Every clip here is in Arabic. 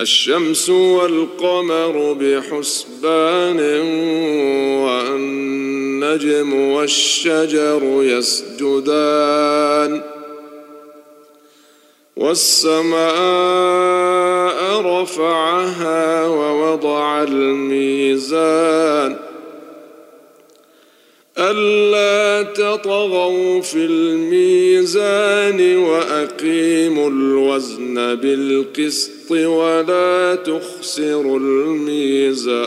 الشمس والقمر بحسبان والنجم والشجر يسجدان والسماء رفعها ووضع الميزان ألا تطغوا في الميزان وأقيموا الوزن بالقسط ولا تخسروا الميزان.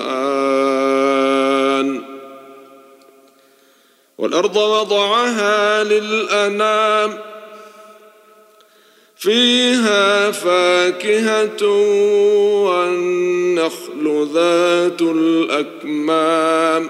والأرض وضعها للأنام فيها فاكهة والنخل ذات الأكمام.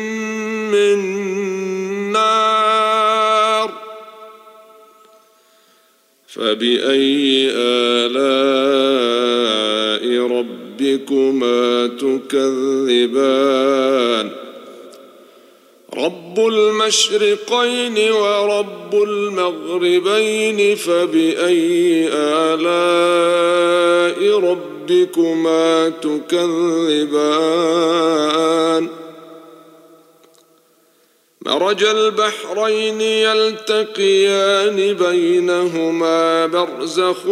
من نار فبأي آلاء ربكما تكذبان؟ رب المشرقين ورب المغربين فبأي آلاء ربكما تكذبان؟ مرج البحرين يلتقيان بينهما برزخ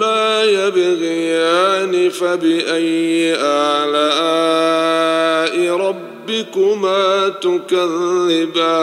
لا يبغيان فبأي آلاء ربكما تكذبان؟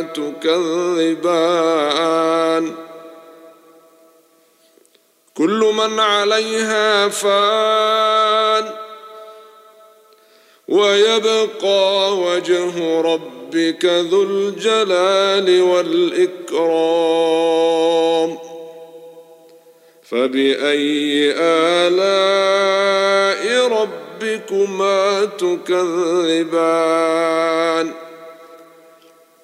تكذبان. كل من عليها فان ويبقى وجه ربك ذو الجلال والإكرام. فبأي آلاء ربكما تكذبان؟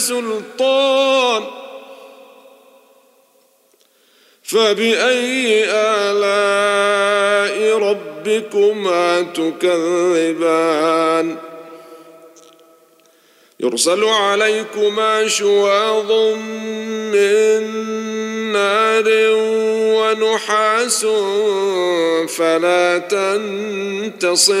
بسلطان فبأي آلاء ربكما تكذبان؟ يرسل عليكما شواظ من نار ونحاس فلا تنتصران.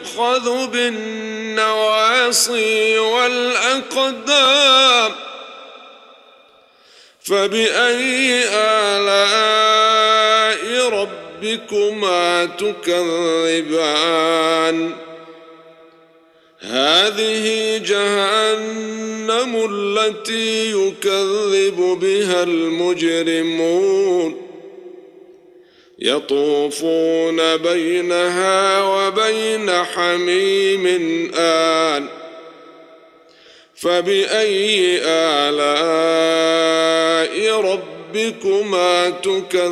فيؤخذ بالنواصي والأقدام فبأي آلاء ربكما تكذبان؟ هذه جهنم التي يكذب بها المجرمون. يطوفون بينها وبين حميم آن. فبأي آلاء ربكما تكذبان؟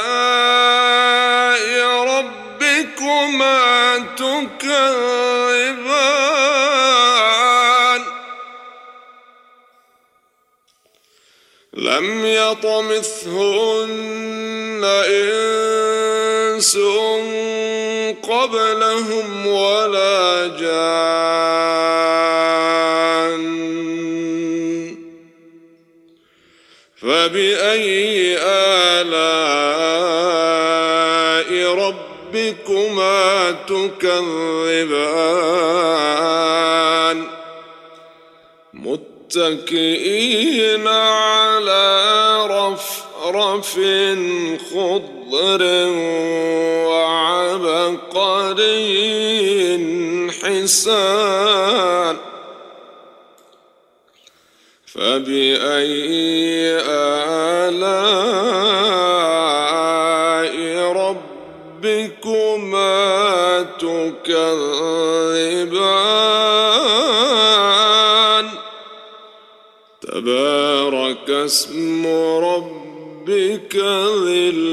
يطمثهن إنس قبلهم ولا جان. فبأي آلاء ربكما تكذبان؟ متكئين على رفرف خضر وعبقري حسان فبأي آلاء ربكما تكذبان؟ تبارك اسم ذي